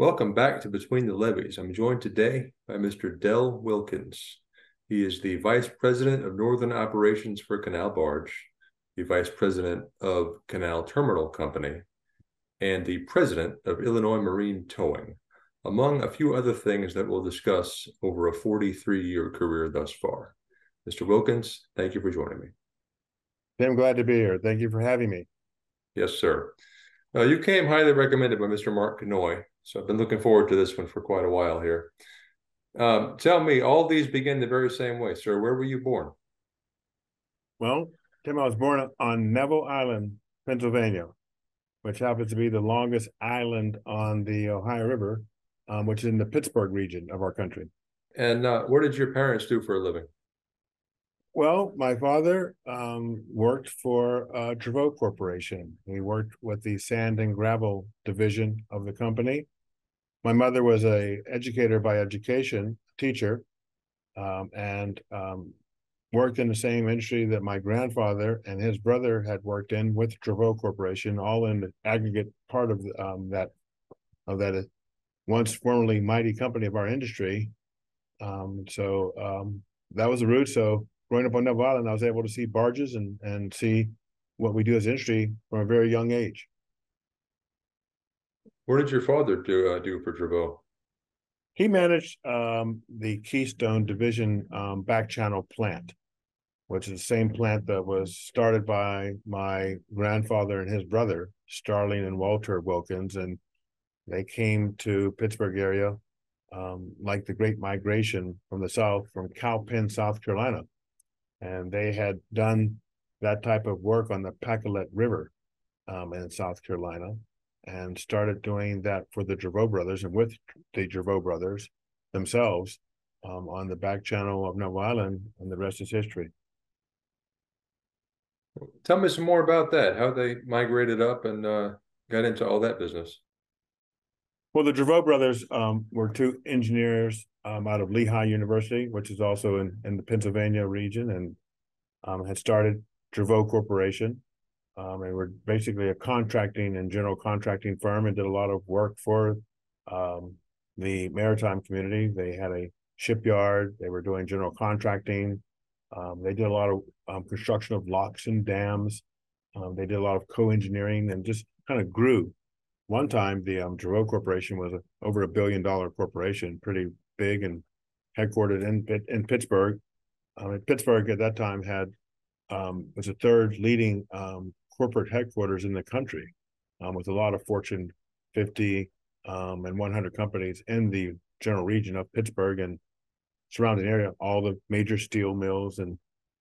Welcome back to Between the Levees. I'm joined today by Mr. Del Wilkins. He is the Vice President of Northern Operations for Canal Barge, the Vice President of Canal Terminal Company, and the President of Illinois Marine Towing, among a few other things that we'll discuss over a 43 year career thus far. Mr. Wilkins, thank you for joining me. I'm glad to be here. Thank you for having me. Yes, sir. Uh, you came highly recommended by Mr. Mark Kanoy, so I've been looking forward to this one for quite a while here. Um, tell me, all these begin the very same way, sir. Where were you born? Well, Tim, I was born on Neville Island, Pennsylvania, which happens to be the longest island on the Ohio River, um, which is in the Pittsburgh region of our country. And uh, what did your parents do for a living? Well, my father um, worked for uh, Dravo Corporation. He worked with the sand and gravel division of the company. My mother was a educator by education, teacher, um, and um, worked in the same industry that my grandfather and his brother had worked in with Dravo Corporation, all in the aggregate part of um, that of that once formerly mighty company of our industry. Um, so um, that was the route. So growing up on Neville Island, I was able to see barges and and see what we do as industry from a very young age. What did your father do uh, do for Dravo? He managed um, the Keystone Division um, back channel plant, which is the same plant that was started by my grandfather and his brother, Starling and Walter Wilkins, and they came to Pittsburgh area um, like the Great Migration from the South, from Cowpen, South Carolina and they had done that type of work on the Pacolet River um, in South Carolina and started doing that for the Dravo brothers and with the Dravo brothers themselves um, on the back channel of Neville Island, and the rest is history. Tell me some more about that, how they migrated up and uh, got into all that business. Well, the Dravo brothers um, were two engineers um, out of Lehigh University, which is also in, in the Pennsylvania region, and um, had started Dravo Corporation. Um, and we're basically a contracting and general contracting firm and did a lot of work for um, the maritime community. They had a shipyard, they were doing general contracting. Um, they did a lot of um, construction of locks and dams. they did a lot of co engineering and just kind of grew one time the um, Dravo Corporation was a, over a billion dollar corporation, pretty big and headquartered in in Pittsburgh. Um, Pittsburgh at that time had um, was the third leading um, corporate headquarters in the country, um, with a lot of Fortune 50 um, and 100 companies in the general region of Pittsburgh and surrounding area, all the major steel mills and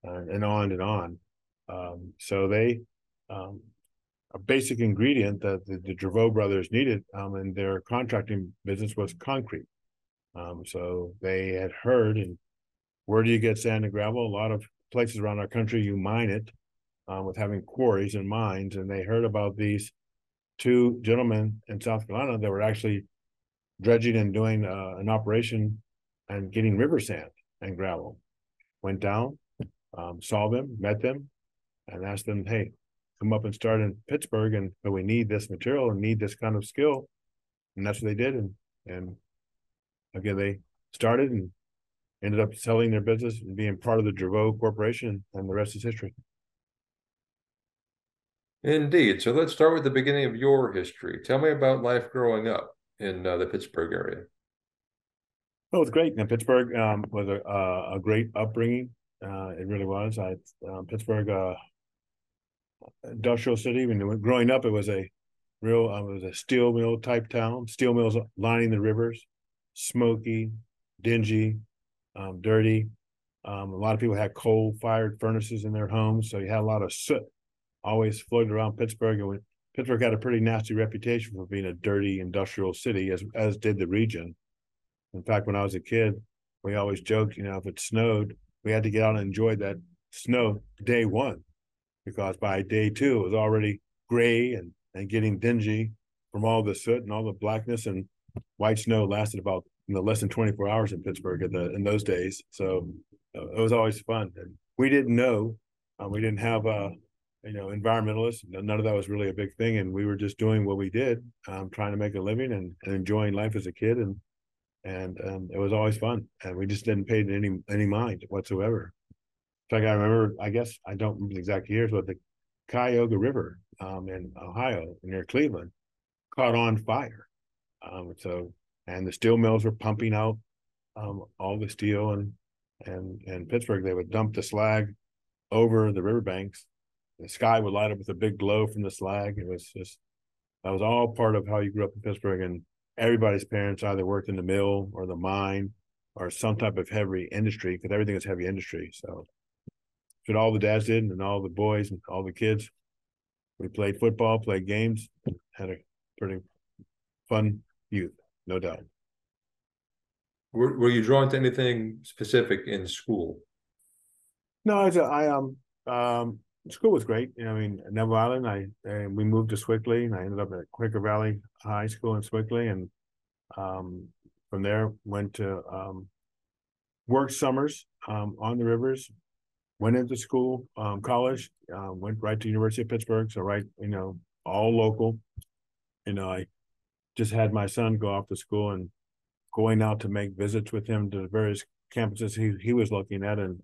uh, and on and on. Um, so they a basic ingredient that the, the Dravo brothers needed um, in their contracting business was concrete. Um, so they had heard, and where do you get sand and gravel? A lot of places around our country, you mine it um, with having quarries and mines. And they heard about these two gentlemen in South Carolina that were actually dredging and doing uh, an operation and getting river sand and gravel. Went down, um, saw them, met them, and asked them, hey, come up and start in Pittsburgh, and but we need this material and need this kind of skill, and that's what they did. And and again, they started and ended up selling their business and being part of the Dravo Corporation, and the rest is history. Indeed. So let's start with the beginning of your history. Tell me about life growing up in uh, the Pittsburgh area. Well, it's great. And Pittsburgh um, was a, uh, a great upbringing. Uh, it really was. I uh, Pittsburgh uh, industrial city. When growing up, it was a real, um, it was a steel mill type town. Steel mills lining the rivers, smoky, dingy, um, dirty. Um, a lot of people had coal fired furnaces in their homes, so you had a lot of soot always floated around Pittsburgh. And Pittsburgh had a pretty nasty reputation for being a dirty industrial city, as as did the region. In fact, when I was a kid, we always joked, you know, if it snowed, we had to get out and enjoy that snow day one because by day two it was already gray and, and getting dingy from all the soot and all the blackness and white snow lasted about you know less than 24 hours in Pittsburgh at the in those days. So uh, it was always fun. And we didn't know, uh, we didn't have uh, you know, environmentalists. None of that was really a big thing, and we were just doing what we did, um, trying to make a living and, and enjoying life as a kid, and and um, it was always fun, and we just didn't pay any any mind whatsoever. in fact I remember, I guess I don't remember the exact years, but the Cuyahoga River um, in Ohio near Cleveland caught on fire. Um, so and the steel mills were pumping out um, all the steel and and and Pittsburgh they would dump the slag over the riverbanks. The sky would light up with a big glow from the slag. It was just that was all part of how you grew up in Pittsburgh, and everybody's parents either worked in the mill or the mine or some type of heavy industry because everything is heavy industry. So, what all the dads did, and all the boys and all the kids, we played football, played games, had a pretty fun youth, no doubt. Were, were you drawn to anything specific in school? No, I, I um um school was great. You know, I mean Neville Island. I, I we moved to Sewickley, and I ended up at Quaker Valley High School in Sewickley, and um from there went to um worked summers um on the rivers. Went into school, um, college, uh, went right to University of Pittsburgh. So right, you know, all local. You know, I just had my son go off to school and going out to make visits with him to the various campuses he, he was looking at and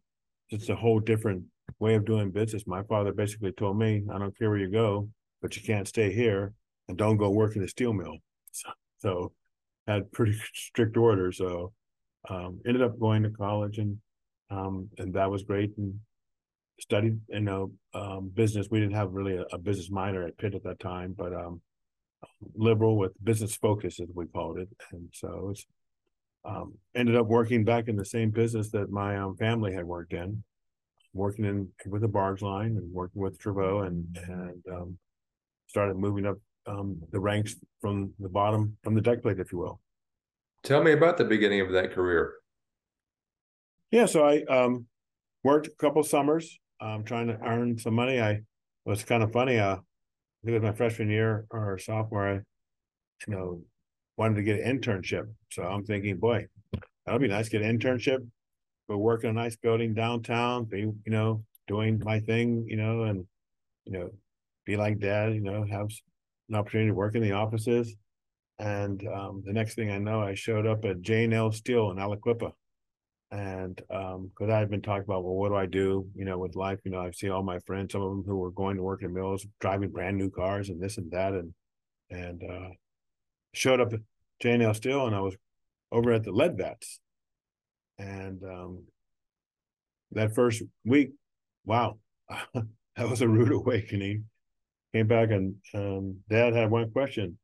it's a whole different way of doing business. My father basically told me, I don't care where you go, but you can't stay here and don't go work in the steel mill. So, so had pretty strict orders. So um, ended up going to college and um, and that was great and studied you know um, business. We didn't have really a, a, business minor at Pitt at that time, but um, liberal with business focus as we called it, and so it's um, ended up working back in the same business that my um, family had worked in, working in with the barge line and working with Dravo and and um, started moving up um, the ranks from the bottom from the deck plate, if you will. Tell me about the beginning of that career. Yeah, so I um, worked a couple summers um, trying to earn some money. I was kind of funny. Uh, it was my freshman year or sophomore. I, you know, wanted to get an internship. So I'm thinking, boy, that'll be nice. Get an internship, go work in a nice building downtown, be, you know, doing my thing, you know, and, you know, be like dad, you know, have an opportunity to work in the offices. And um, the next thing I know, I showed up at J&L Steel in Aliquippa. And um, because I had been talking about, well, what do I do, you know, with life? You know, I've seen all my friends, some of them who were going to work in mills, driving brand new cars and this and that. And, and, uh, showed up at J&L Steel and I was over at the lead vats. And um, that first week, wow, that was a rude awakening. Came back and um, dad had one question.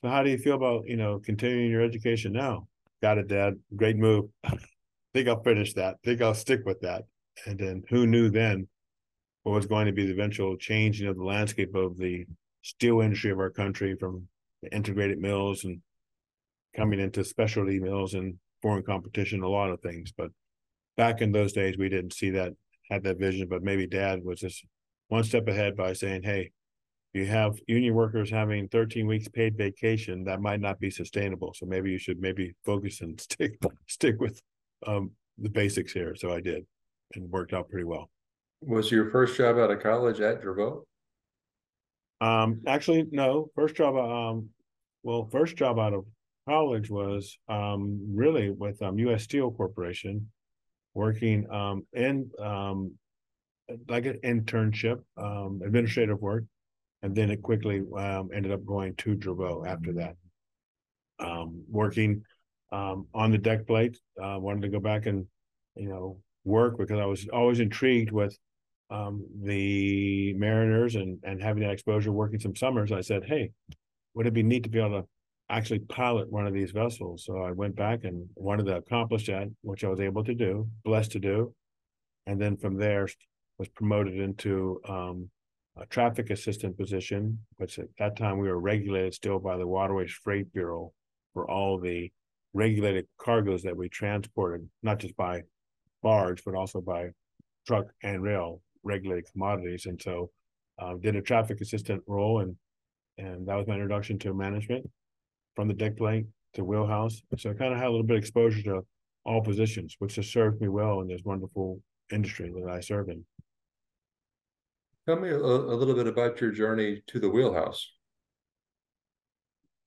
So how do you feel about, you know, continuing your education now? Got it, dad. Great move. Think I'll finish that. Think I'll stick with that. And then who knew then what was going to be the eventual changing of the landscape of the steel industry of our country from integrated mills and coming into specialty mills and foreign competition, a lot of things. But back in those days, we didn't see that, had that vision. But maybe dad was just one step ahead by saying, hey, you have union workers having 13 weeks paid vacation, that might not be sustainable. So maybe you should maybe focus and stick stick with um, the basics here. So I did and worked out pretty well. Was your first job out of college at Dravo? Um, actually, no. First job, um, well, first job out of college was um really with um U.S. Steel Corporation, working um in um like an internship, um, administrative work, and then it quickly ended up going to Dravo after that. Working on the deck plate, uh, wanted to go back and you know work because I was always intrigued with um, the Mariners and and having that exposure working some summers, I said, hey, would it be neat to be able to actually pilot one of these vessels? So I went back and wanted to accomplish that, which I was able to do, blessed to do, and then from there was promoted into um, a traffic assistant position, which at that time we were regulated still by the Waterways Freight Bureau for all the regulated cargoes that we transported, not just by barge, but also by truck and rail regulated commodities. And so uh, did a traffic assistant role and and that was my introduction to management from the deck plate to wheelhouse. So I kind of had a little bit of exposure to all positions, which has served me well in this wonderful industry that I serve in. Tell me a, a little bit about your journey to the wheelhouse.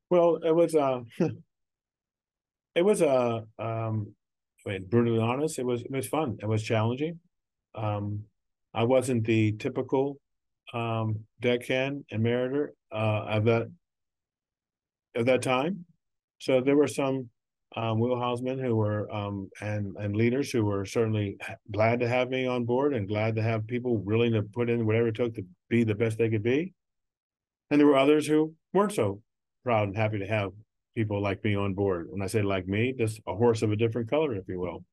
Well, it was uh it was uh um I mean, brutally honest, it was it was fun. It was challenging. Um I wasn't the typical um deckhand and mariner uh of that of that time. So there were some um, wheelhousemen who were um, and and leaders who were certainly glad to have me on board and glad to have people willing to put in whatever it took to be the best they could be. And there were others who weren't so proud and happy to have people like me on board. When I say like me, just a horse of a different color, if you will.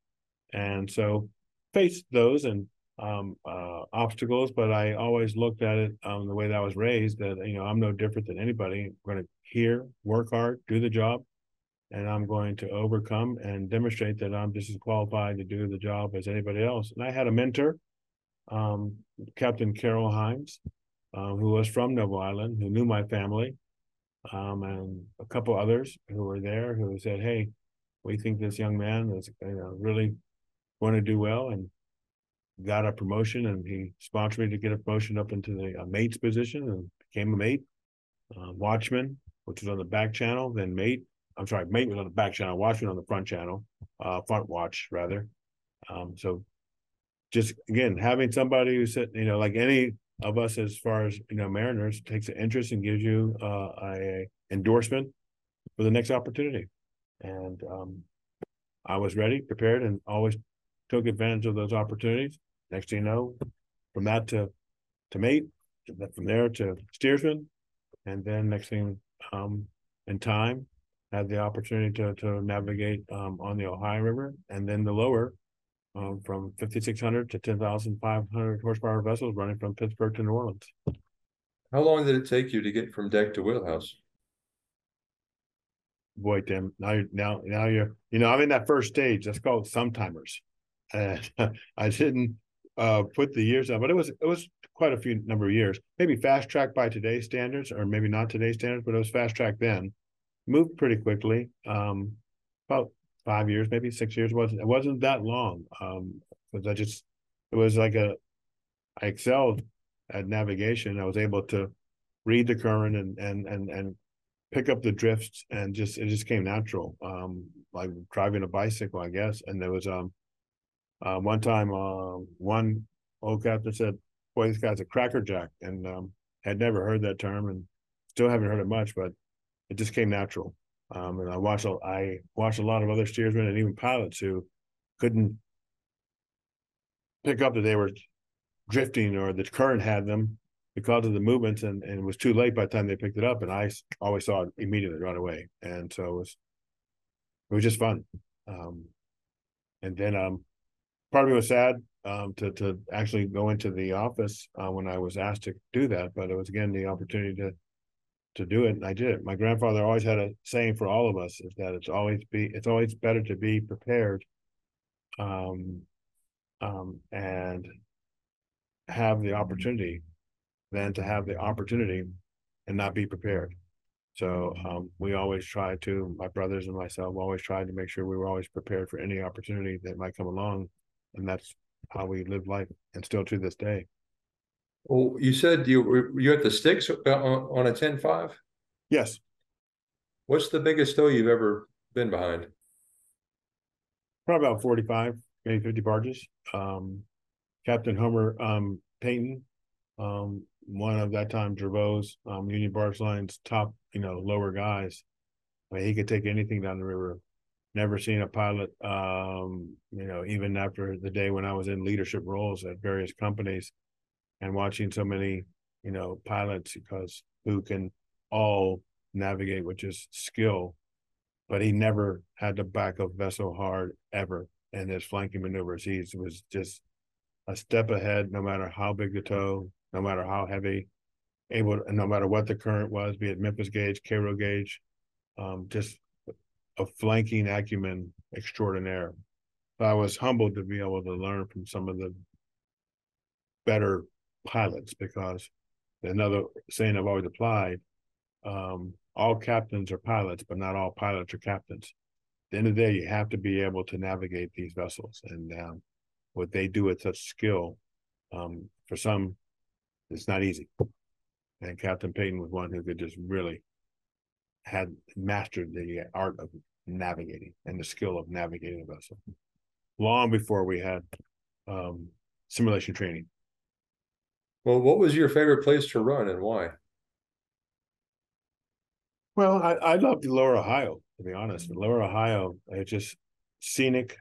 And so faced those and um, uh, obstacles, but I always looked at it um, the way that I was raised that, you know, I'm no different than anybody. I'm going to hear, work hard, do the job, and I'm going to overcome and demonstrate that I'm just as qualified to do the job as anybody else. And I had a mentor, um, Captain Carol Hines, um, who was from Neville Island, who knew my family, um, and a couple others who were there who said, "Hey, we think this young man is you know, really going to do well," and got a promotion. And he sponsored me to get a promotion up into the uh, mate's position and became a mate, uh, watchman, which was on the back channel, then mate. I'm sorry, mate was on the back channel, watchman on the front channel, uh, front watch rather. Um, so just again having somebody who said, you know, like any of us as far as you know mariners takes an interest and gives you uh, a endorsement for the next opportunity and um, i was ready prepared and always took advantage of those opportunities next thing you know from that to to mate from there to steersman and then next thing um, in time had the opportunity to to navigate um, on the ohio river and then the lower um, from 5,600 to 10,500 horsepower vessels running from Pittsburgh to New Orleans. How long did it take you to get from deck to wheelhouse? Boy, Tim, now you're now now you're you know I'm in that first stage. That's called sometimers, and I didn't uh, put the years on, but it was it was quite a few number of years. Maybe fast track by today's standards, or maybe not today's standards, but it was fast track then. Moved pretty quickly. Um, about five years, maybe six years. Wasn't it wasn't that long. Um, because I just it was like a I excelled at navigation. I was able to read the current and and and and pick up the drifts and just it just came natural. Um, like driving a bicycle, I guess. And there was um uh, one time uh, one old captain said, Boy, this guy's a crackerjack. And um had never heard that term and still haven't heard it much, but it just came natural. Um, and I watched I watched a lot of other steersmen and even pilots who couldn't pick up that they were drifting or the current had them because of the movements and, and it was too late by the time they picked it up. And I always saw it immediately right away. And so it was it was just fun. Um, and then um part of me was sad um, to to actually go into the office uh, when I was asked to do that but it was again the opportunity to to do it and I did. It. My grandfather always had a saying for all of us is that it's always be it's always better to be prepared um um and have the opportunity than to have the opportunity and not be prepared. So um, we always try to, my brothers and myself, always tried to make sure we were always prepared for any opportunity that might come along. And that's how we live life and still to this day. Well, you said you were you at the sticks on, on a 10-5? Yes. What's the biggest stow you've ever been behind? Probably about 45, maybe 50 barges. Um, Captain Homer um, Payton, um, one of that time Dravo's um, Union Barge Line's top, you know, lower guys. I mean, he could take anything down the river. Never seen a pilot, um, you know, even after the day when I was in leadership roles at various companies and watching so many, you know, pilots because who can all navigate with just skill, but he never had to back a vessel hard ever in his flanking maneuvers. He was just a step ahead, no matter how big the tow, no matter how heavy, able, to, no matter what the current was, be it Memphis gauge, Cairo gauge, um, just a flanking acumen extraordinaire. So I was humbled to be able to learn from some of the better pilots because another saying I've always applied, um, all captains are pilots, but not all pilots are captains. At the end of the day, you have to be able to navigate these vessels, and um, what they do with such skill, um, for some it's not easy. And Captain Payton was one who could just really had mastered the art of navigating and the skill of navigating a vessel long before we had um, simulation training. Well, what was your favorite place to run and why? Well, I, I love the Lower Ohio, to be honest. Lower Ohio, it's just scenic,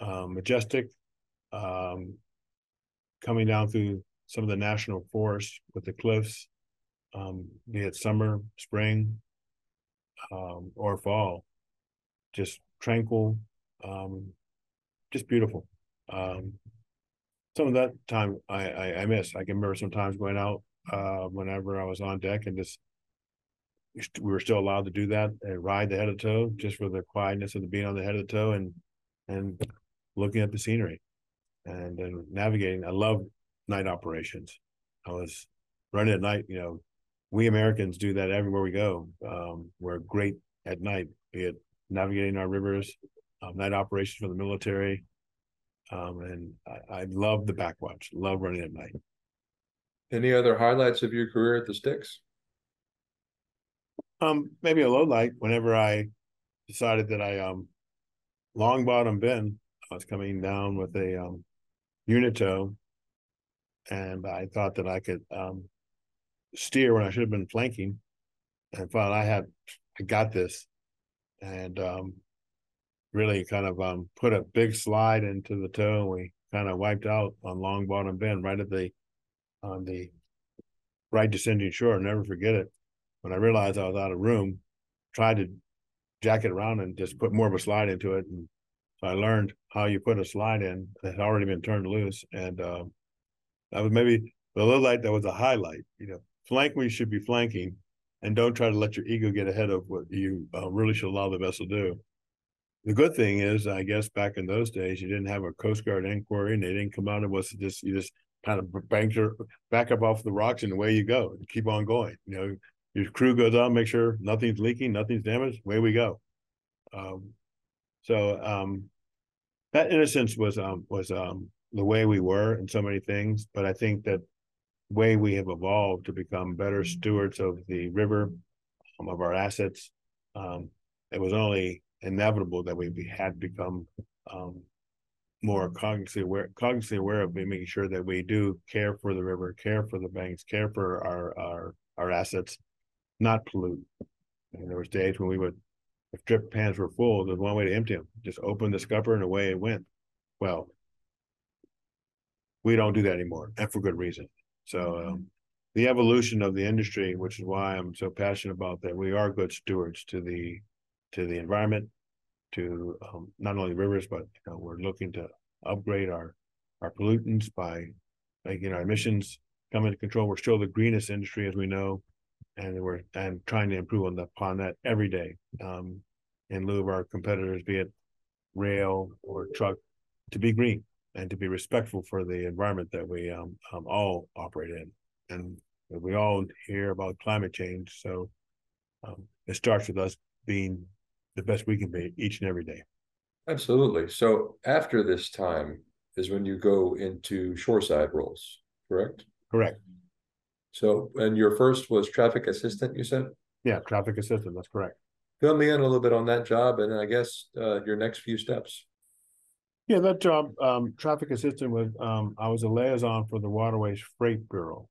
um, majestic, um, coming down through some of the national forests with the cliffs, um, be it summer, spring, um, or fall, just tranquil, um, just beautiful. Um, some of that time I, I, I miss. I can remember sometimes going out uh, whenever I was on deck and just we were still allowed to do that and ride the head of the tow just for the quietness of the being on the head of the tow and and looking at the scenery and, and navigating. I love night operations. I was running at night. You know, we Americans do that everywhere we go. Um, we're great at night, be it navigating our rivers, um, night operations for the military. Um, and I, I love the backwatch, love running at night. Any other highlights of your career at the Sticks? Um, maybe a low light whenever I decided that I um long bottom bin, I was coming down with a um unit tow and I thought that I could um steer when I should have been flanking and thought I had I got this and um really kind of um put a big slide into the tow, and we kind of wiped out on long bottom bend right at the on the right descending shore. never forget it when I realized I was out of room, tried to jack it around and just put more of a slide into it. And so I learned how you put a slide in that had already been turned loose. And uh, that was maybe the little light that was a highlight. You know, flank we should be flanking and don't try to let your ego get ahead of what you uh, really should allow the vessel to do. The good thing is, I guess back in those days, you didn't have a Coast Guard inquiry and they didn't come out and was just, you just kind of bank your back up off the rocks and away you go and keep on going. You know, your crew goes out, make sure nothing's leaking, nothing's damaged. Away we go. Um, so um, that innocence was um, was um, the way we were in so many things. But I think that way we have evolved to become better stewards of the river, um, of our assets. Um, it was only inevitable that we had become um, more cognitively aware, cognitively aware of making sure that we do care for the river, care for the banks, care for our our our assets, not pollute. And there was days when we would, if drip pans were full, there's one way to empty them. Just open the scupper and away it went. Well, we don't do that anymore, and for good reason. So um, the evolution of the industry, which is why I'm so passionate about that, we are good stewards to the to the environment, to um, not only rivers, but you know, we're looking to upgrade our our pollutants by making our emissions come into control. We're still the greenest industry, as we know and we're and trying to improve on the, upon that every day um, in lieu of our competitors, be it rail or truck, to be green and to be respectful for the environment that we um, um, all operate in. And we all hear about climate change, so um, it starts with us being the best we can be each and every day. Absolutely. So after this time is when you go into shoreside roles, correct? Correct. So, and your first was traffic assistant, you said? Yeah, traffic assistant. That's correct. Fill me in a little bit on that job, and I guess uh, your next few steps. Yeah, that job, um, traffic assistant was. Um, I was a liaison for the Waterways Freight Bureau,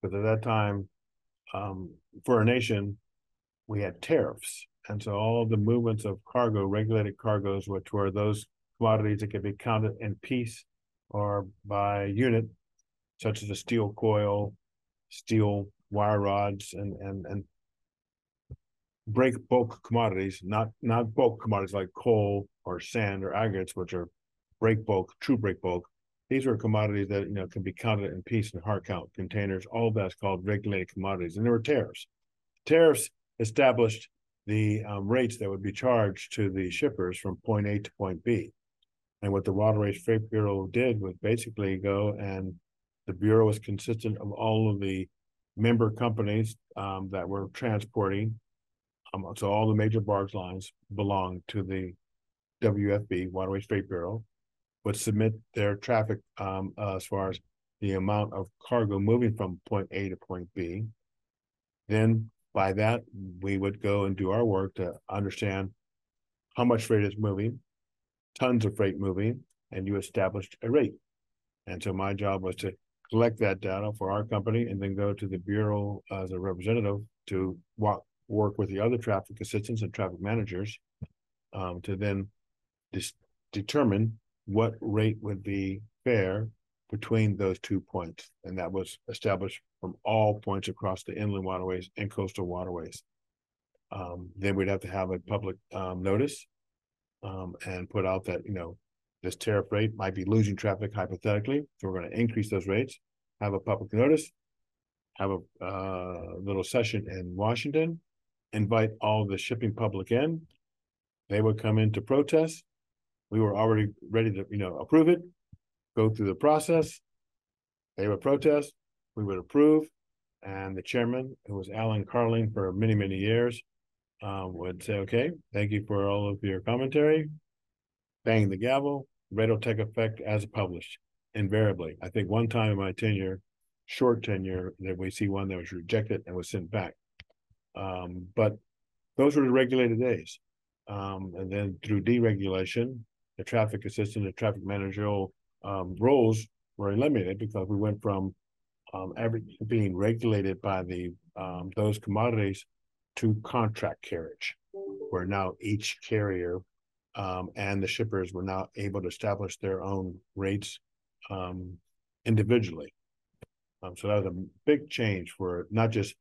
because at that time, um, for our nation, we had tariffs, and so all the movements of cargo, regulated cargoes, which were those commodities that could be counted in piece or by unit, such as a steel coil, steel wire rods and and and break bulk commodities, not not bulk commodities like coal or sand or aggregates, which are break bulk, true break bulk. These are commodities that you know can be counted in piece and hard count containers. All that's called regulated commodities, and there were tariffs. Tariffs established the um, rates that would be charged to the shippers from point A to point B. And what the Waterways Freight Bureau did was basically go and the Bureau was consistent of all of the member companies um, that were transporting. Um, so all the major barge lines belong to the WFB, Waterway Freight Bureau, would submit their traffic um, uh, as far as the amount of cargo moving from point A to point B. Then by that, we would go and do our work to understand how much freight is moving, tons of freight moving, and you established a rate. And so my job was to collect that data for our company and then go to the bureau as a representative to walk, work with the other traffic assistants and traffic managers um, to then dis- determine what rate would be fair between those two points. And that was established from all points across the inland waterways and coastal waterways. Um, then we'd have to have a public um, notice um, and put out that, you know, this tariff rate might be losing traffic hypothetically. So we're going to increase those rates, have a public notice, have a uh, little session in Washington, invite all the shipping public in. They would come in to protest. We were already ready to, you know, approve it, go through the process. They would protest, we would approve, and the chairman, who was Alan Carling for many, many years, um, would say, okay, thank you for all of your commentary. Bang the gavel, rate will take effect as published invariably. I think one time in my tenure, short tenure, that we see one that was rejected and was sent back. Um, but those were the regulated days. Um, and then through deregulation, the traffic assistant and traffic managerial um, roles were eliminated because we went from um, being regulated by the um, those commodities to contract carriage, where now each carrier um, and the shippers were now able to establish their own rates individually. So that was a big change for not just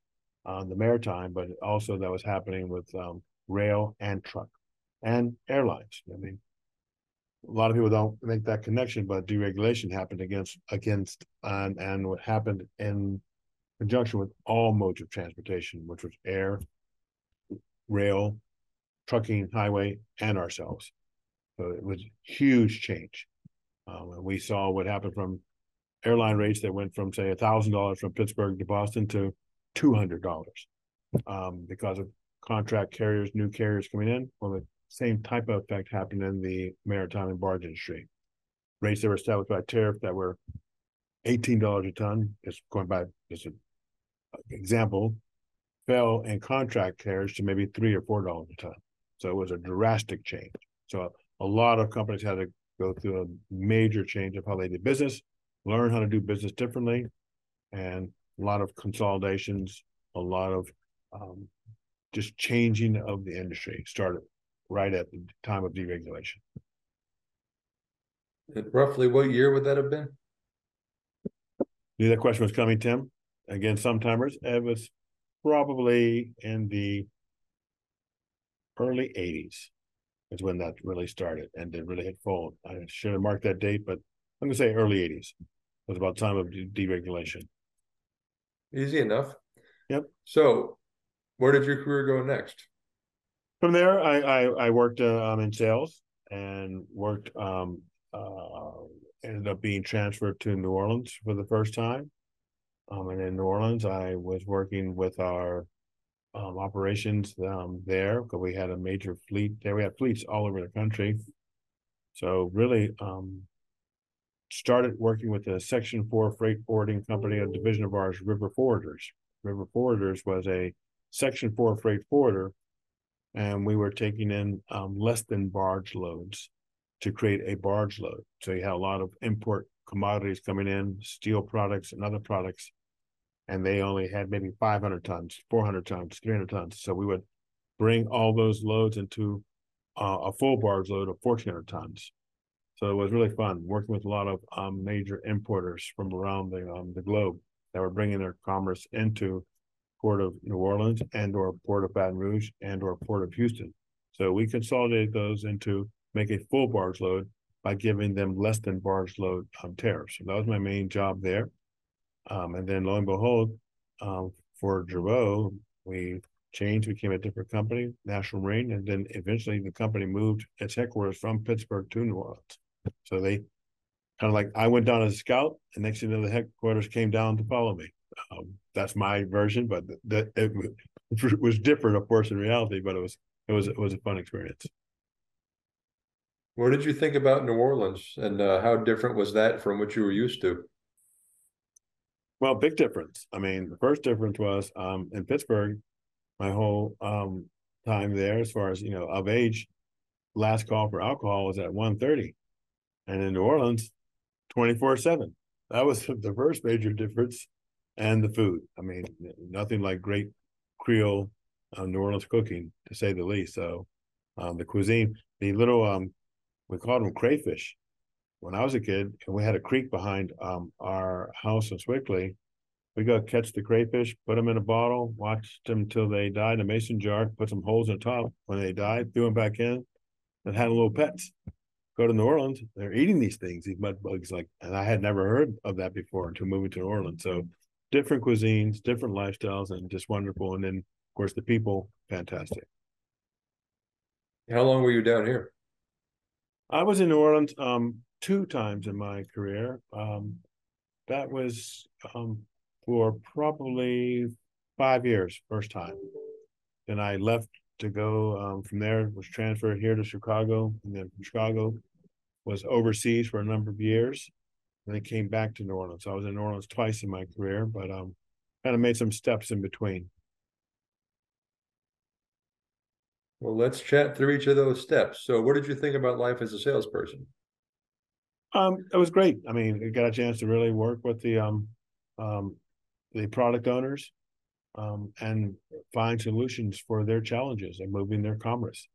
uh, the maritime, but also that was happening with um, rail and truck and airlines. I mean, a lot of people don't make that connection, but deregulation happened against against and and what happened in conjunction with all modes of transportation, which was air, rail, trucking, highway, and ourselves. So it was huge change. Um, we saw what happened from airline rates that went from say a thousand dollars from Pittsburgh to Boston to two hundred dollars um, because of contract carriers, new carriers coming in. Well, the same type of effect happened in the maritime and barge industry. Rates that were established by tariff that were eighteen dollars a ton, just going by just an example, fell in contract carriers to maybe three or four dollars a ton. So it was a drastic change. So a lot of companies had to go through a major change of how they did business, learn how to do business differently, and a lot of consolidations, a lot of um, just changing of the industry started right at the time of deregulation. And roughly what year would that have been? Knew that question was coming, Tim. Again, some timers. It was probably in the early 80s is when that really started and it really hit full. I should have marked that date, but I'm going to say early 80s. It was about time of de- deregulation. Easy enough. Yep. So, where did your career go next? From there, I I, I worked uh, um, in sales and worked. Um, uh, ended up being transferred to New Orleans for the first time. Um, and in New Orleans, I was working with our um, operations um, there because we had a major fleet there. We had fleets all over the country. So really um, started working with a Section 4 freight forwarding company, a division of ours, River Forwarders. River Forwarders was a Section 4 freight forwarder, and we were taking in um, less than barge loads to create a barge load. So you had a lot of import commodities coming in, steel products and other products and they only had maybe 500 tons, 400 tons, 300 tons. So we would bring all those loads into uh, a full barge load of 1,400 tons. So it was really fun working with a lot of um, major importers from around the um, the globe that were bringing their commerce into Port of New Orleans and or Port of Baton Rouge and or Port of Houston. So we consolidated those into make a full barge load by giving them less than barge load um, tariffs. So that was my main job there. Um, and then lo and behold, um, for Dravo, we changed, became a different company, National Marine, and then eventually the company moved its headquarters from Pittsburgh to New Orleans. So they kind of like I went down as a scout, and next thing you know, the headquarters came down to follow me. Um, that's my version, but that it, it was different, of course, in reality. But it was it was it was a fun experience. What did you think about New Orleans, and uh, how different was that from what you were used to? Well, big difference. I mean, the first difference was um, in Pittsburgh, my whole um, time there, as far as you know, of age, last call for alcohol was at 1.30. and in New Orleans, twenty four seven. That was the first major difference, and the food. I mean, nothing like great Creole uh, New Orleans cooking, to say the least. So, um, the cuisine, the little um, we called them crayfish when I was a kid, and we had a creek behind um, our house in Sewickley. we go catch the crayfish, put them in a bottle, watched them until they died in a mason jar, put some holes in the top. When they died, threw them back in, and had a little pets. Go to New Orleans, they're eating these things, these mud bugs. Like, and I had never heard of that before until moving to New Orleans. So, different cuisines, different lifestyles, and just wonderful. And then, of course, the people, fantastic. How long were you down here? I was in New Orleans um, two times in my career. Um, that was um, for probably five years, first time. Then I left to go um, from there, was transferred here to Chicago, and then from Chicago was overseas for a number of years. And then came back to New Orleans. So I was in New Orleans twice in my career, but um, kind of made some steps in between. Well, let's chat through each of those steps. So, what did you think about life as a salesperson? Um, it was great. I mean, I got a chance to really work with the um, um, the product owners, um, and find solutions for their challenges and moving their commerce,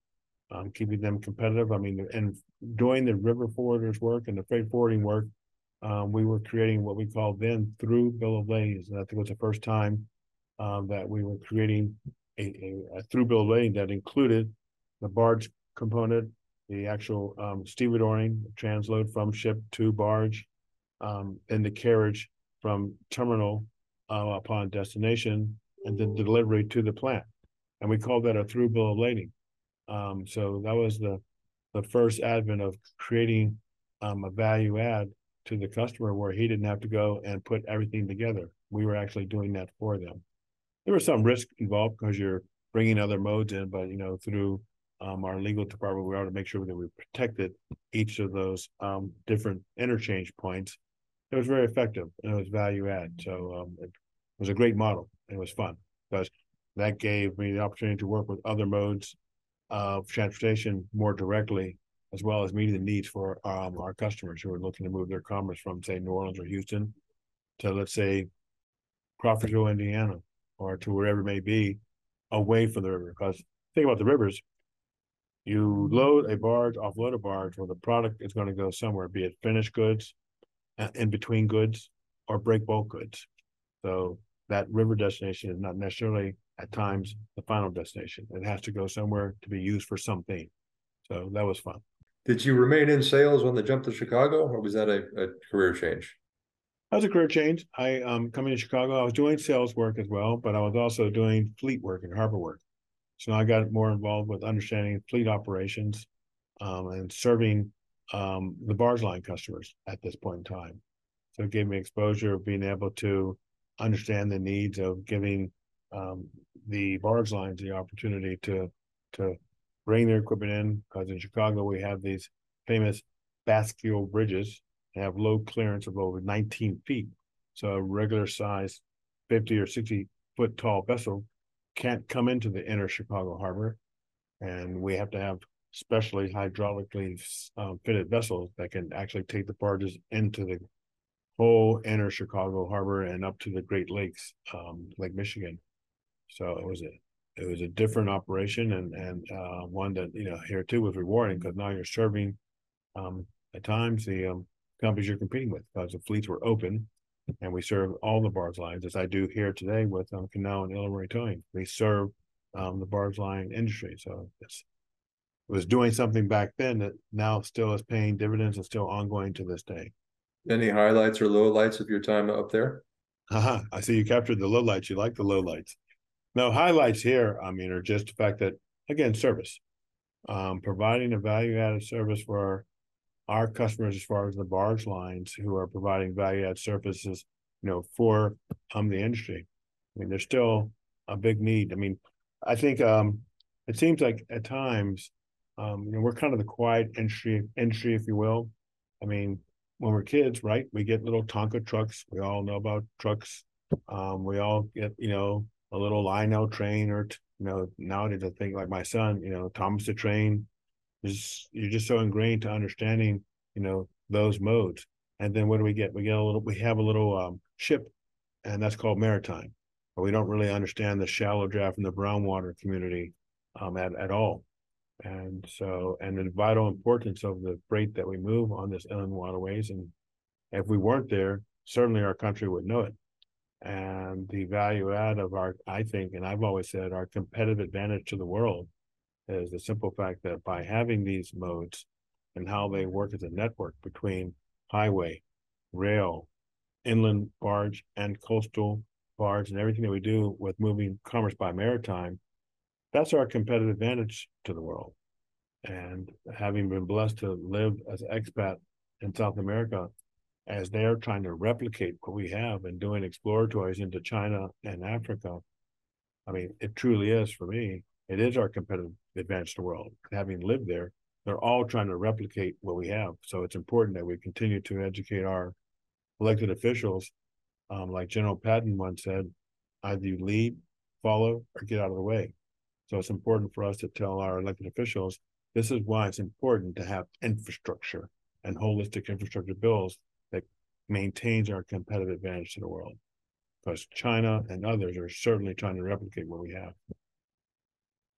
um, keeping them competitive. I mean, and doing the river forwarders work and the freight forwarding work, um, we were creating what we called then through bill of lading. And I think it was the first time um, that we were creating a, a, a, through bill of lading that included the barge component, the actual um, stevedoring, transload from ship to barge, um, and the carriage from terminal uh, upon destination and then delivery to the plant. And we call that a through bill of lading. Um, so that was the the first advent of creating um, a value add to the customer where he didn't have to go and put everything together. We were actually doing that for them. There was some risk involved because you're bringing other modes in, but you know through um, our legal department, we ought to make sure that we protected each of those um, different interchange points. It was very effective and it was value add. So um, it was a great model. It was fun because that gave me the opportunity to work with other modes of transportation more directly, as well as meeting the needs for um, our customers who are looking to move their commerce from, say, New Orleans or Houston to, let's say, Crawfordsville, Indiana, or to wherever it may be away from the river. Because think about the rivers, you load a barge, offload a barge, where the product is going to go somewhere, be it finished goods, uh, in between goods, or break bulk goods. So that river destination is not necessarily at times the final destination. It has to go somewhere to be used for something. So that was fun. Did you remain in sales when the jump to Chicago, or was that a, a career change? That was a career change. I um coming to Chicago, I was doing sales work as well, but I was also doing fleet work and harbor work. So I got more involved with understanding fleet operations um, and serving um, the barge line customers at this point in time. So it gave me exposure of being able to understand the needs of giving um, the barge lines the opportunity to to bring their equipment in because in Chicago we have these famous bascule bridges they have low clearance of over 19 feet. So a regular size 50 or 60 foot tall vessel can't come into the inner Chicago harbor. And we have to have specially hydraulically um, fitted vessels that can actually take the barges into the whole inner Chicago harbor and up to the Great Lakes, um, Lake Michigan. So it was a it was a different operation and and uh, one that you know here too was rewarding because now you're serving um, at times the um, companies you're competing with because the fleets were open and we serve all the barge lines as I do here today with um, Canal and Illinois Towing. We serve um, the barge line industry, so it's it was doing something back then that now still is paying dividends and still ongoing to this day. Any highlights or lowlights of your time up there? Uh-huh. I see you captured the lowlights. You like the lowlights. No highlights here, I mean, are just the fact that again, service. Um, providing a value added service for our, our customers as far as the barge lines who are providing value added services, you know, for um the industry. I mean, there's still a big need. I mean, I think um it seems like at times um, you know, we're kind of the quiet industry industry, if you will. I mean, when we're kids, right? We get little Tonka trucks. We all know about trucks. Um, we all get, you know, a little Lionel train or, you know, nowadays I think like my son, you know, Thomas the train is you're just so ingrained to understanding, you know, those modes. And then what do we get? We get a little, we have a little um, ship and that's called maritime. But we don't really understand the shallow draft and the brown water community um, at, at all. And so, and the vital importance of the freight that we move on this inland waterways. And if we weren't there, certainly our country would know it. And the value add of our, I think, and I've always said, our competitive advantage to the world is the simple fact that by having these modes and how they work as a network between highway, rail, inland barge, and coastal barge, and everything that we do with moving commerce by maritime, that's our competitive advantage to the world. And having been blessed to live as expat in South America, as they're trying to replicate what we have and doing exploratories into China and Africa, I mean, it truly is for me. It is our competitive advantage to the world. Having lived there, they're all trying to replicate what we have. So it's important that we continue to educate our elected officials. Um, like General Patton once said, either you lead, follow, or get out of the way. So it's important for us to tell our elected officials this is why it's important to have infrastructure and holistic infrastructure bills that maintains our competitive advantage to the world. Because China and others are certainly trying to replicate what we have.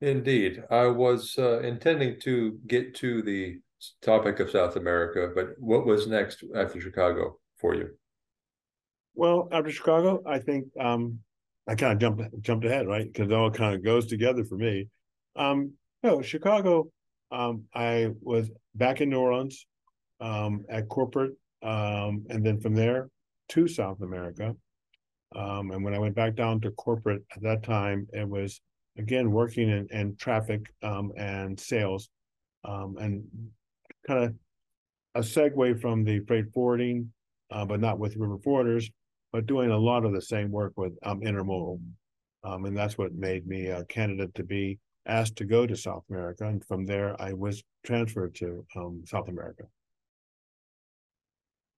Indeed. I was uh, intending to get to the topic of South America, but what was next after Chicago for you? Well, after Chicago, I think um, I kind of jumped jumped ahead, right? Because it all kind of goes together for me. Um, no, Chicago. Um, I was back in New Orleans um, at corporate, um, and then from there to South America. Um, and when I went back down to corporate at that time, it was again working in, in traffic um, and sales, um, and kind of a segue from the freight forwarding, uh, but not with river forwarders, but doing a lot of the same work with um, intermodal. Um, and that's what made me a candidate to be asked to go to South America. And from there, I was transferred to um, South America.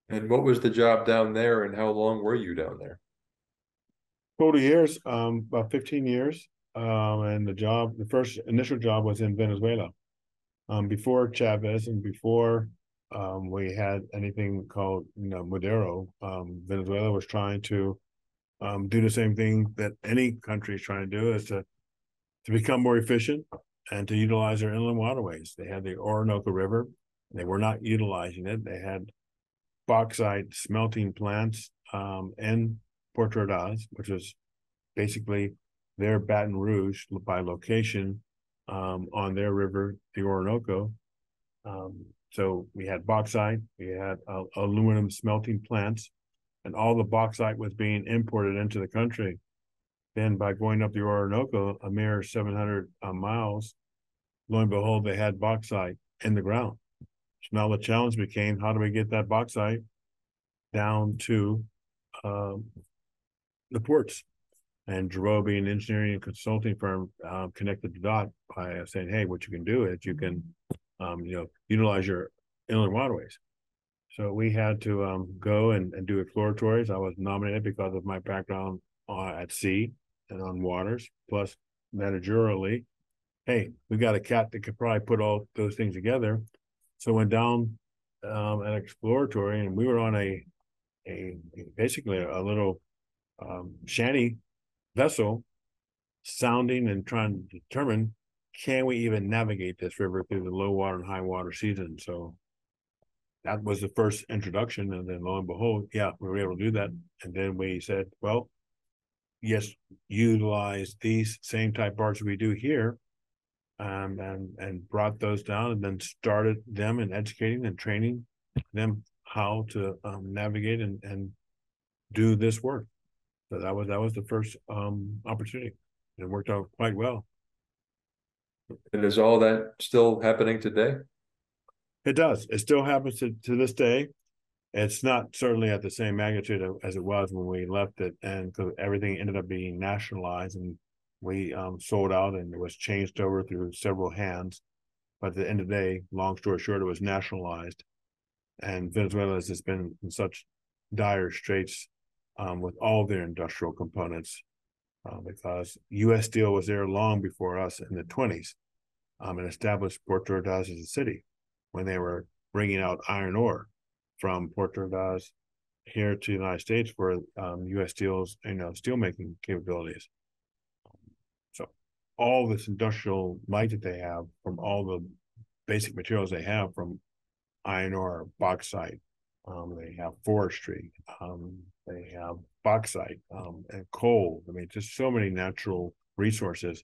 And what was the job down there, and how long were you down there? Total years, um, about 15 years. Um, and the job, the first initial job was in Venezuela. Um, before Chavez and before um, we had anything called you know Maduro. Um, Venezuela was trying to um, do the same thing that any country is trying to do is to to become more efficient and to utilize their inland waterways. They had the Orinoco River. They were not utilizing it. They had bauxite smelting plants um, in Puerto Ordaz, which was basically their Baton Rouge by location um, on their river, the Orinoco. Um, so we had bauxite, we had uh, aluminum smelting plants, and all the bauxite was being imported into the country. Then by going up the Orinoco, a mere 700 uh, miles, lo and behold, they had bauxite in the ground. So now the challenge became, how do we get that bauxite down to um, the ports? And Giroux, being an engineering and consulting firm, uh, connected the dot by saying, hey, what you can do is you can um, you know, utilize your inland waterways. So we had to um, go and, and do exploratories. I was nominated because of my background uh, at sea and on waters, plus managerially. Hey, we got a cat that could probably put all those things together. So went down um, an exploratory, and we were on a a basically a little um, shanty vessel, sounding and trying to determine can we even navigate this river through the low water and high water season? So that was the first introduction. And then lo and behold, yeah, we were able to do that. And then we said, well, yes, utilize these same type parts we do here. Um, and and brought those down and then started them and educating and training them how to um, navigate and, and do this work. So that was that was the first um, opportunity. It worked out quite well. And is all that still happening today? It does. It still happens to, to this day. It's not certainly at the same magnitude as it was when we left it, and because everything ended up being nationalized and we um, sold out and it was changed over through several hands. But at the end of the day, long story short, it was nationalized. and Venezuela has been in such dire straits um, with all their industrial components uh, because U.S. Steel was there long before us in the 20s um, and established Puerto Ordaz as a city when they were bringing out iron ore from Puerto Ordaz here to the United States for um, U.S. Steel's you know steelmaking capabilities. So all this industrial might that they have from all the basic materials they have from iron ore, bauxite, um, they have forestry, um, they have bauxite um, and coal. I mean, just so many natural resources.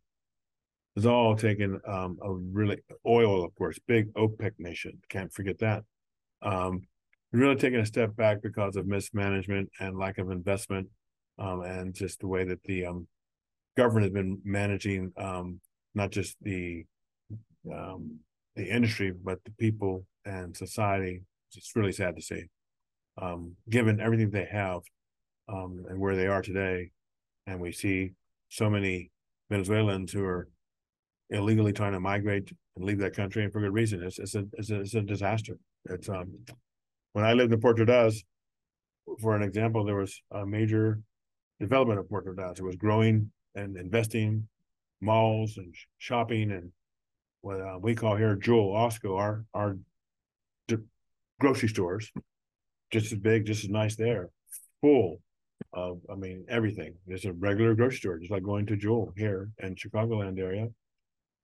It's all taken um, a really oil, of course, big OPEC nation. Can't forget that. Um, really taking a step back because of mismanagement and lack of investment, um, and just the way that the um, government has been managing um, not just the um, the industry but the people and society. It's really sad to see, given everything they have um, and where they are today, and we see so many Venezuelans who are illegally trying to migrate and leave that country, and for good reason. It's it's a it's a, it's a disaster. It's um when I lived in Puerto Ordaz, for an example, there was a major development of Puerto Ordaz. It was growing and investing, malls and shopping and what uh, we call here Jewel Osco, our our grocery stores, just as big, just as nice there, full of, I mean, everything. There's a regular grocery store, just like going to Jewel here in Chicagoland area,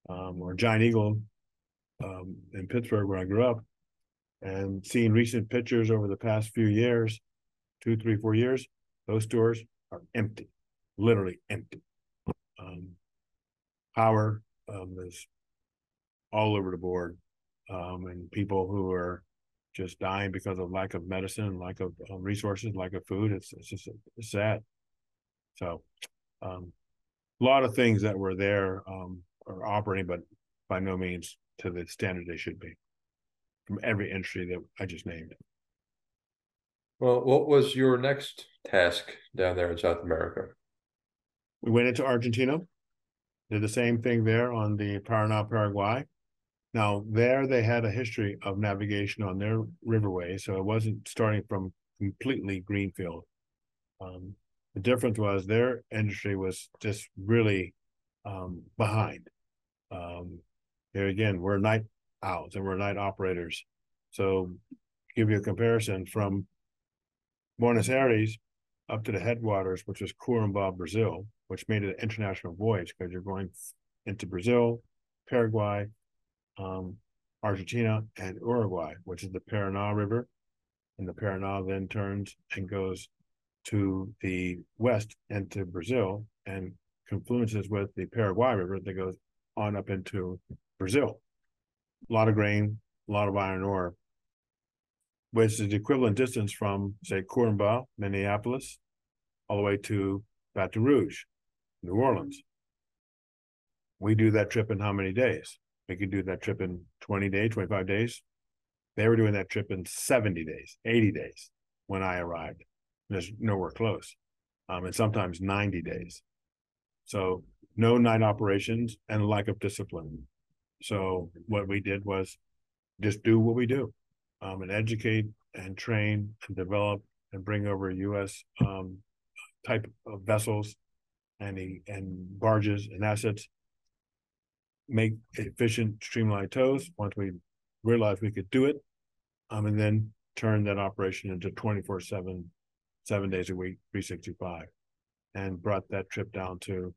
um, or Giant Eagle um, in Pittsburgh, where I grew up, and seeing recent pictures over the past few years, two, three, four years, those stores are empty, literally empty. Um, power um, is all over the board, um, and people who are just dying because of lack of medicine, lack of um, resources, lack of food. It's it's just it's sad. So, um, a lot of things that were there um, are operating, but by no means to the standard they should be from every industry that I just named. Well, what was your next task down there in South America? We went into Argentina, did the same thing there on the Paraná, Paraguay. Now, there they had a history of navigation on their riverway, so it wasn't starting from completely greenfield. Um, the difference was their industry was just really um, behind. Um, here again, we're night owls and we're night operators. So, give you a comparison from Buenos Aires up to the headwaters, which was Corumbá, Brazil, which made it an international voyage because you're going into Brazil, Paraguay, um, Argentina, and Uruguay, which is the Paraná River. And the Paraná then turns and goes to the west into Brazil and confluences with the Paraguay River that goes on up into Brazil. A lot of grain, a lot of iron ore, which is the equivalent distance from, say, Corumbá, Minneapolis, all the way to Baton Rouge, New Orleans. We do that trip in how many days? We could do that trip in 20 days, 25 days. They were doing that trip in 70 days, 80 days when I arrived. There's nowhere close. Um, and sometimes 90 days. So no night operations and lack of discipline. So what we did was just do what we do um, and educate and train and develop and bring over U.S. Um, type of vessels and and barges and assets make efficient streamlined tows once we realized we could do it um, and then turn that operation into 24 7 seven days a week 365 and brought that trip down to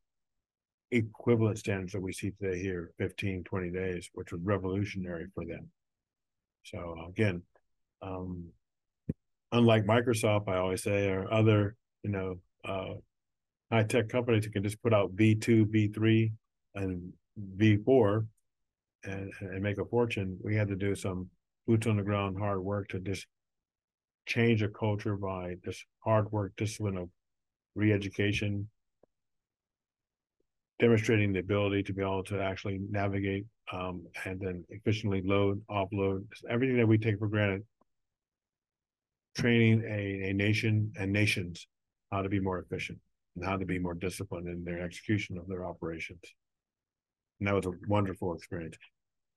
equivalent standards that we see today here 15 20 days which was revolutionary for them. So again um, unlike microsoft i always say or other you know uh, high tech companies that can just put out v2 v3 and V4 and, and make a fortune, we had to do some boots on the ground hard work to just change a culture by this hard work, discipline of re-education, demonstrating the ability to be able to actually navigate um, and then efficiently load, offload, everything that we take for granted. Training a, a nation and nations how to be more efficient and how to be more disciplined in their execution of their operations and that was a wonderful experience.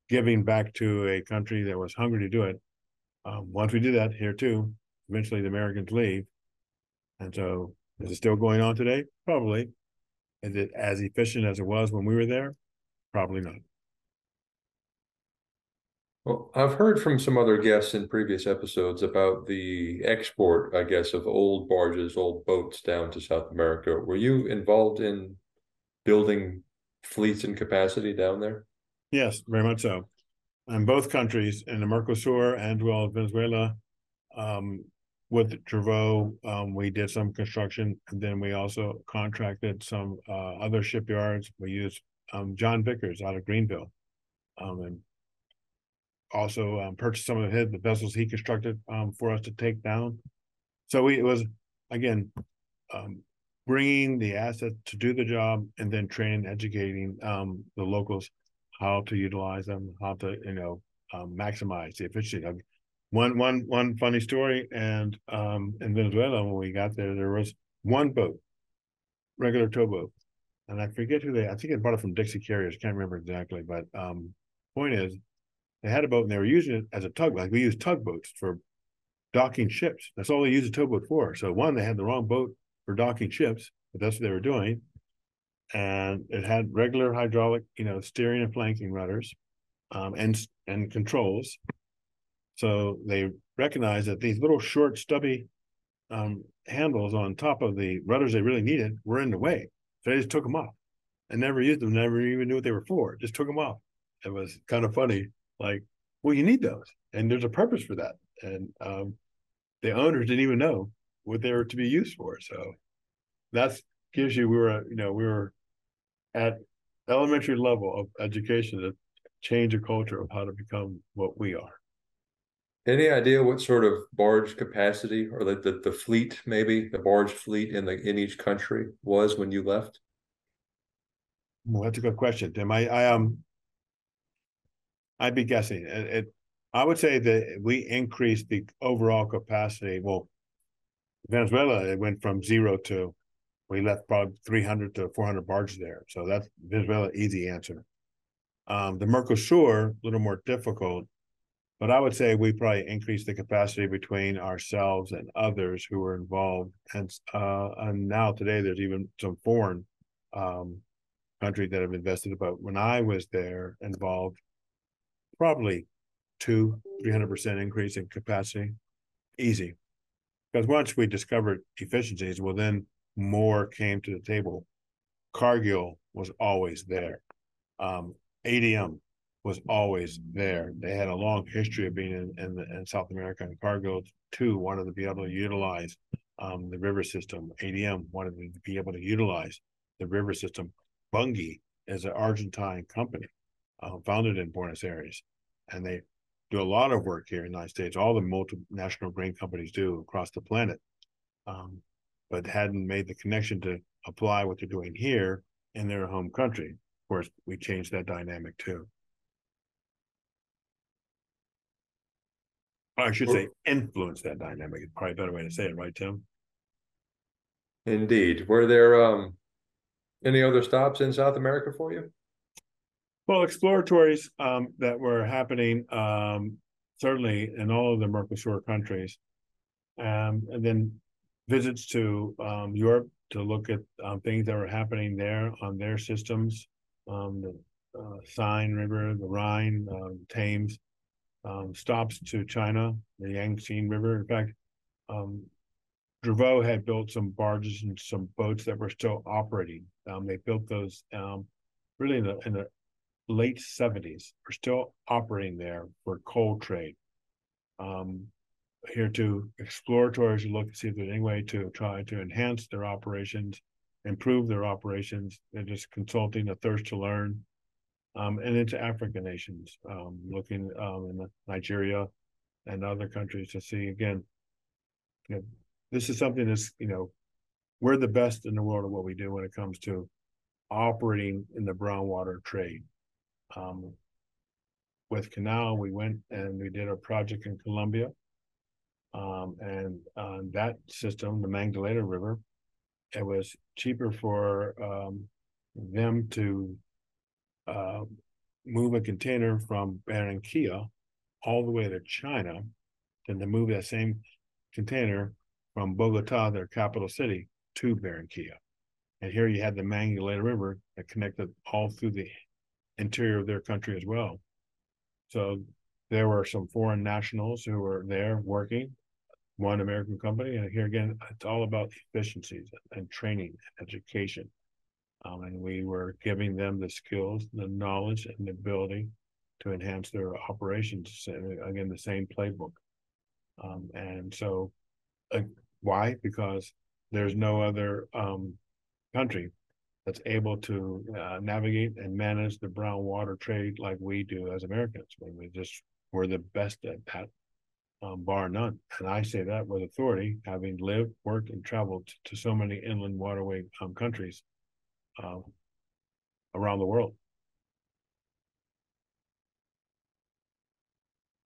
Giving back to a country that was hungry to do it, Um, once we do that here too, eventually the Americans leave. And so is it still going on today? Probably. Is it as efficient as it was when we were there? Probably not. Well, I've heard from some other guests in previous episodes about the export, I guess, of old barges, old boats down to South America. Were you involved in building fleets and capacity down there? Yes, very much so. In both countries, in the Mercosur and well Venezuela, um, with Dravo, um, we did some construction, and then we also contracted some uh, other shipyards. We used um, John Vickers out of Greenville, um, and also um, purchased some of his the vessels he constructed um, for us to take down. So we it was again um, bringing the assets to do the job, and then training, educating um, the locals how to utilize them, how to you know um, maximize the efficiency. One one one funny story, and um, in Venezuela when we got there, there was one boat, regular towboat, and I forget who they. I think they bought it from Dixie Carriers. Can't remember exactly, but um, point is, they had a boat and they were using it as a tug. Like we use tugboats for docking ships. That's all they use a towboat for. So one, they had the wrong boat for docking ships, but that's what they were doing. And it had regular hydraulic, you know, steering and flanking rudders, um, and and controls. So they recognized that these little short, stubby um, handles on top of the rudders they really needed were in the way. So they just took them off and never used them, never even knew what they were for, just took them off. It was kind of funny. Like, well, you need those, and there's a purpose for that. And um, the owners didn't even know what they were to be used for. So that's gives you we were you know we were at elementary level of education to change a culture of how to become what we are. Any idea what sort of barge capacity or the, the, the fleet, maybe the barge fleet in the in each country was when you left? Well, that's a good question, Tim. I, I um I'd be guessing. It, it, I would say that we increased the overall capacity. Well, Venezuela, it went from zero to we left probably 300 to 400 barges there. So that's Venezuela, easy answer. Um, the Mercosur, a little more difficult. But I would say we probably increased the capacity between ourselves and others who were involved. And uh, and now today there's even some foreign um, countries that have invested. But when I was there involved, probably two, three hundred percent increase in capacity, easy. Because once we discovered efficiencies, well, then more came to the table. Cargill was always there. Um, ADM was always there. They had a long history of being in, in, in South America, and Cargill too wanted to be able to utilize um, the river system. ADM wanted to be able to utilize the river system. Bunge is an Argentine company uh, founded in Buenos Aires, and they do a lot of work here in the United States. All the multinational grain companies do across the planet, um, but hadn't made the connection to apply what they're doing here in their home country. Of course, we changed that dynamic too. I should say influence that dynamic. Is probably a better way to say it, right, Tim? Indeed. Were there um any other stops in South America for you? Well, exploratories um, that were happening um, certainly in all of the Mercosur countries, um, and then visits to um, Europe to look at um, things that were happening there on their systems, um, the uh, Seine River, the Rhine, Thames, stops to China, the Yangtze River. In fact, Dravo had built some barges and some boats that were still operating. Um, they built those um, really in the, in the late 70s, are still operating there for coal trade. Um, here to exploratories to look to see if there's any way to try to enhance their operations, improve their operations. They're just consulting, a thirst to learn um, and into African nations, um, looking um, in Nigeria and other countries to see again. You know, this is something that's you know, we're the best in the world at what we do when it comes to operating in the brown water trade. Um, with Canal, we went and we did a project in Colombia, um, and on that system, the Magdalena River, it was cheaper for um, them to uh, move a container from Barranquilla all the way to China than to move that same container from Bogota, their capital city, to Barranquilla. And here you had the Magdalena River that connected all through the interior of their country as well. So there were some foreign nationals who were there working, one American company. And here again, it's all about efficiencies and training and education. Um, and we were giving them the skills, the knowledge, and the ability to enhance their operations. Again, the same playbook. Um, and so, uh, why? Because there's no other um, country that's able to uh, navigate and manage the brown water trade like we do as Americans. We just we're the best at that, um, bar none. And I say that with authority, having lived, worked, and traveled to so many inland waterway um, countries um, around the world.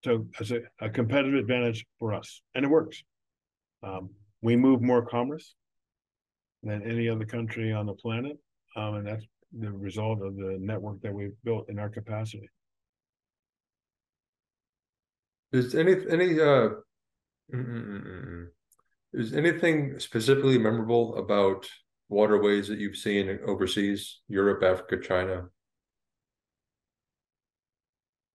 So it's a, a competitive advantage for us, and it works. Um, we move more commerce than any other country on the planet, um, and that's the result of the network that we've built in our capacity. Is any any uh, mm, mm, mm, is anything specifically memorable about waterways that you've seen overseas, Europe, Africa, China?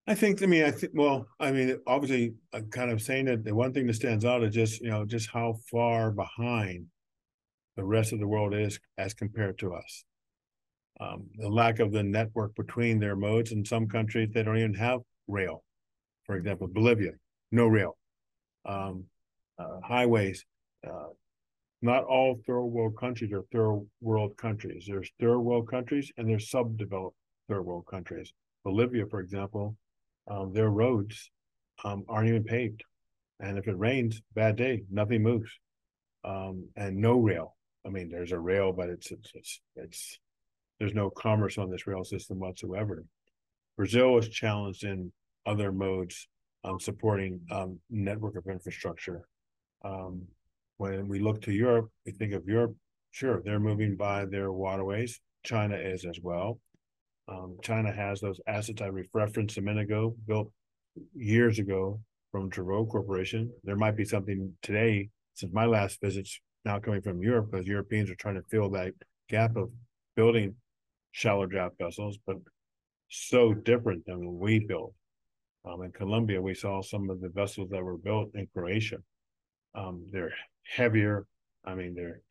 I think, I mean, I think, well, I mean, obviously, I'm kind of saying that the one thing that stands out is just, you know, just how far behind the rest of the world is as compared to us. Um, the lack of the network between their modes in some countries, they don't even have rail. For example, Bolivia, no rail. Um, uh, highways, uh, not all third world countries are third world countries. There's third world countries and there's subdeveloped third world countries. Bolivia, for example, um, their roads um, aren't even paved. And if it rains, bad day, nothing moves. Um, and no rail. I mean, there's a rail, but it's, it's, it's, it's, there's no commerce on this rail system whatsoever. Brazil is challenged in other modes um, supporting um, network of infrastructure. Um, when we look to Europe, we think of Europe, sure, they're moving by their waterways. China is as well. Um, China has those assets I referenced a minute ago, built years ago from Dravo Corporation. There might be something today, since my last visits, now coming from Europe, because Europeans are trying to fill that gap of building shallow draft vessels, but so different than when we built. Um, in Colombia, we saw some of the vessels that were built in Croatia. Um, they're heavier. I mean, they're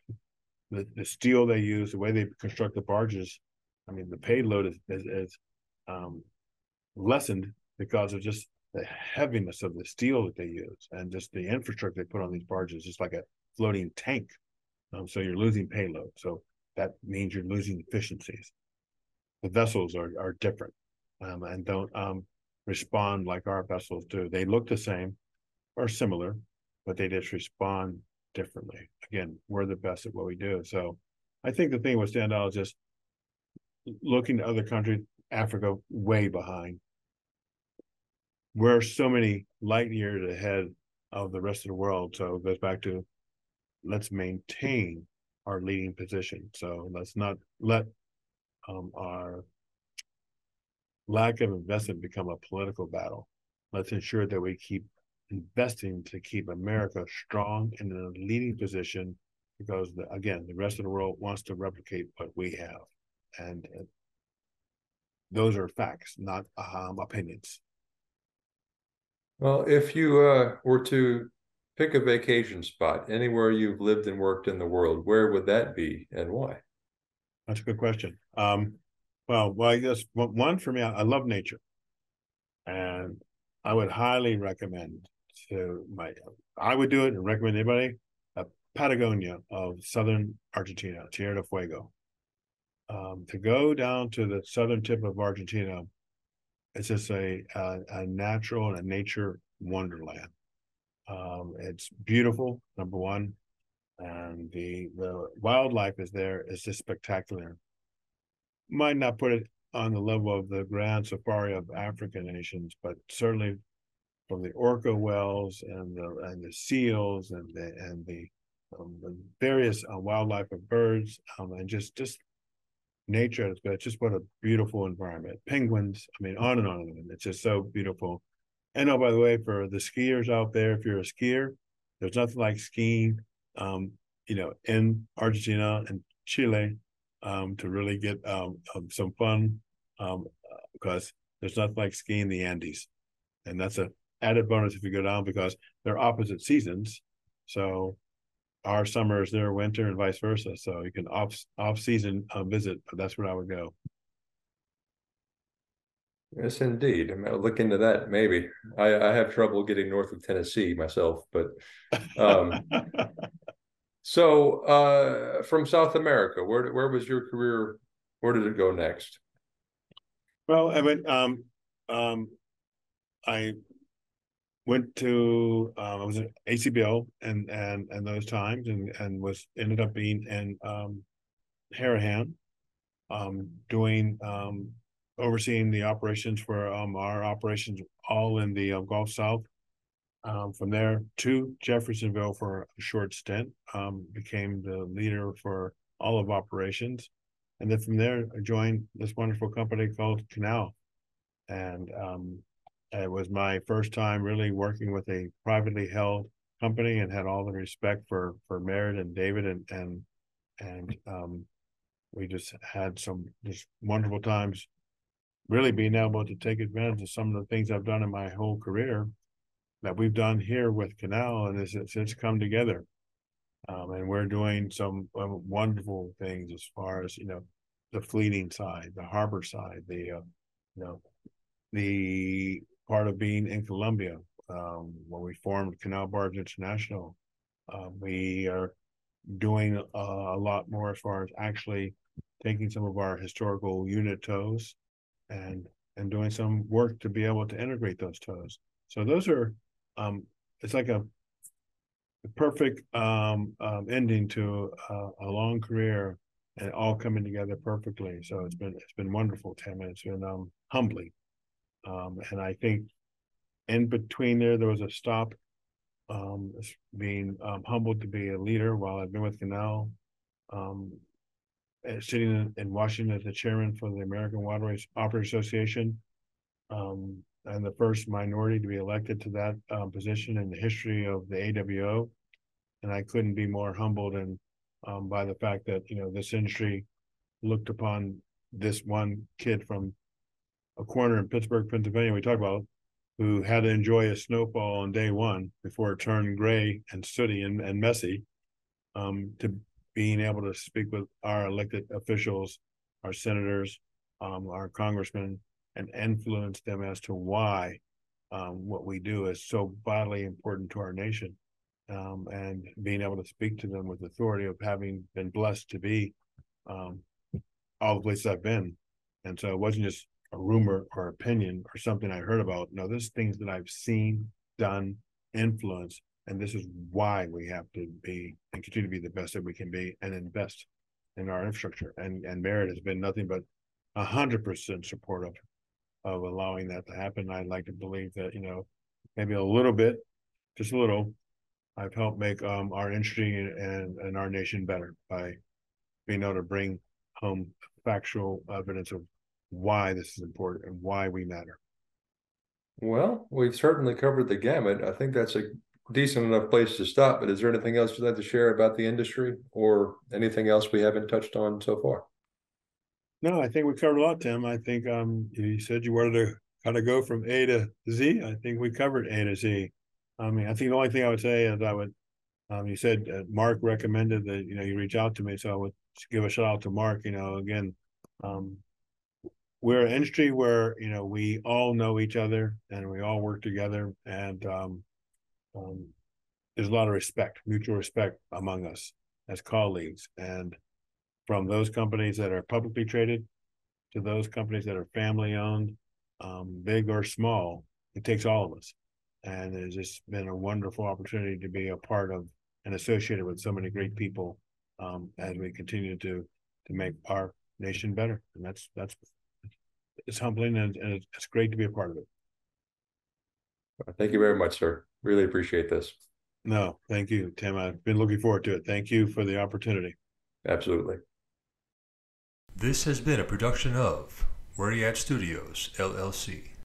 the, the steel they use, the way they construct the barges I mean, the payload is, is, is um, lessened because of just the heaviness of the steel that they use and just the infrastructure they put on these barges, just like a floating tank. Um, so you're losing payload. So that means you're losing efficiencies. The vessels are, are different um, and don't um, respond like our vessels do. They look the same or similar, but they just respond differently. Again, we're the best at what we do. So I think the thing with stand out is just looking to other countries, Africa way behind. We're so many light years ahead of the rest of the world. So it goes back to let's maintain our leading position. So let's not let um, our lack of investment become a political battle. Let's ensure that we keep investing to keep America strong and in a leading position because, the, again, the rest of the world wants to replicate what we have and uh, those are facts, not um, opinions. Well, if you uh, were to pick a vacation spot anywhere you've lived and worked in the world, where would that be and why? That's a good question. Um, well, well, I guess one for me, I love nature, and I would highly recommend to my. I would do it and recommend anybody. Uh, Patagonia of southern Argentina, Tierra del Fuego um, to go down to the southern tip of Argentina, it's just a a, a natural and a nature wonderland. Um, it's beautiful, number one, and the the wildlife is there is just spectacular. Might not put it on the level of the grand safari of African nations, but certainly from the orca whales and the and the seals and the and the, um, the various uh, wildlife of birds um, and just just nature it's just what a beautiful environment. Penguins i mean on and on and on. It's just so beautiful. And oh, by the way, for the skiers out there, if you're a skier, there's nothing like skiing, um, you know, in Argentina and Chile um, to really get um, um some fun because um, there's nothing like skiing the Andes, and that's a added bonus if you go down because they're opposite seasons. So our summer is their winter and vice versa. So you can off off season uh, visit, but that's where I would go. Yes, indeed. I'm gonna look into that. Maybe I, I have trouble getting north of Tennessee myself, but um, so uh, from South America, where where was your career? Where did it go next? Well, I went. Um, um, I went to. Um, I was at ACBL and and and those times, and and was ended up being in um, Harahan, um, doing um overseeing the operations for um, our operations all in the uh, Gulf South. Um, from there to Jeffersonville for a short stint, um, became the leader for all of operations. And then from there, I joined this wonderful company called Canal. And um, it was my first time really working with a privately held company and had all the respect for for Merritt and David and and and um, we just had some just wonderful times really being able to take advantage of some of the things I've done in my whole career that we've done here with Canal, and it's, it's, it's come together. Um, and we're doing some uh, wonderful things as far as you know the fleeting side, the harbor side, the uh, you know the part of being in Colombia um, when we formed Canal Barge International. Uh, we are doing uh, a lot more as far as actually taking some of our historical unit tows and and doing some work to be able to integrate those tows. So those are um, it's like a, a perfect um, um, ending to a, long career and all coming together perfectly. So it's been it's been wonderful, Tim, and it's been um, humbling. Um, and I think in between there, there was a stop. Um, being um, humbled to be a leader while I've been with Canal. Um, sitting in, in, Washington as the chairman for the American Waterways Operators Association, um, and the first minority to be elected to that um, position in the history of the AWO. And I couldn't be more humbled and um, by the fact that you know this industry looked upon this one kid from a corner in Pittsburgh, Pennsylvania. We talked about who had to enjoy a snowfall on day one before it turned gray and sooty and, and messy um, to being able to speak with our elected officials, our senators, um, our congressmen, and influence them as to why um, what we do is so vitally important to our nation. Um, and being able to speak to them with authority of having been blessed to be um, all the places I've been. And so it wasn't just a rumor or opinion or something I heard about. No, there's things that I've seen, done, influenced, and this is why we have to be and continue to be the best that we can be and invest in our infrastructure. And and Merritt has been nothing but hundred percent supportive of allowing that to happen. I'd like to believe that, you know, maybe a little bit, just a little, I've helped make um, our industry and, and our nation better by being able to bring home factual evidence of why this is important and why we matter. Well, we've certainly covered the gamut. I think that's a decent enough place to stop. But is there anything else you'd like to share about the industry or anything else we haven't touched on so far? No, I think we covered a lot, Tim. I think um, you said you wanted to kind of go from A to Z. I think we covered A to Z. I mean, I think the only thing I would say is I would. Um, you said uh, Mark recommended that you know you reach out to me, so I would give a shout out to Mark. You know, again, um, we're an industry where you know we all know each other and we all work together, and um, um, there's a lot of respect, mutual respect among us as colleagues. And from those companies that are publicly traded to those companies that are family owned, um, big or small, it takes all of us. And it's just been a wonderful opportunity to be a part of and associated with so many great people um, as we continue to to make our nation better. And that's that's it's humbling and, and it's great to be a part of it. Thank you very much, sir. Really appreciate this. No, thank you, Tim. I've been looking forward to it. Thank you for the opportunity. Absolutely. This has been a production of You At Studios, LLC.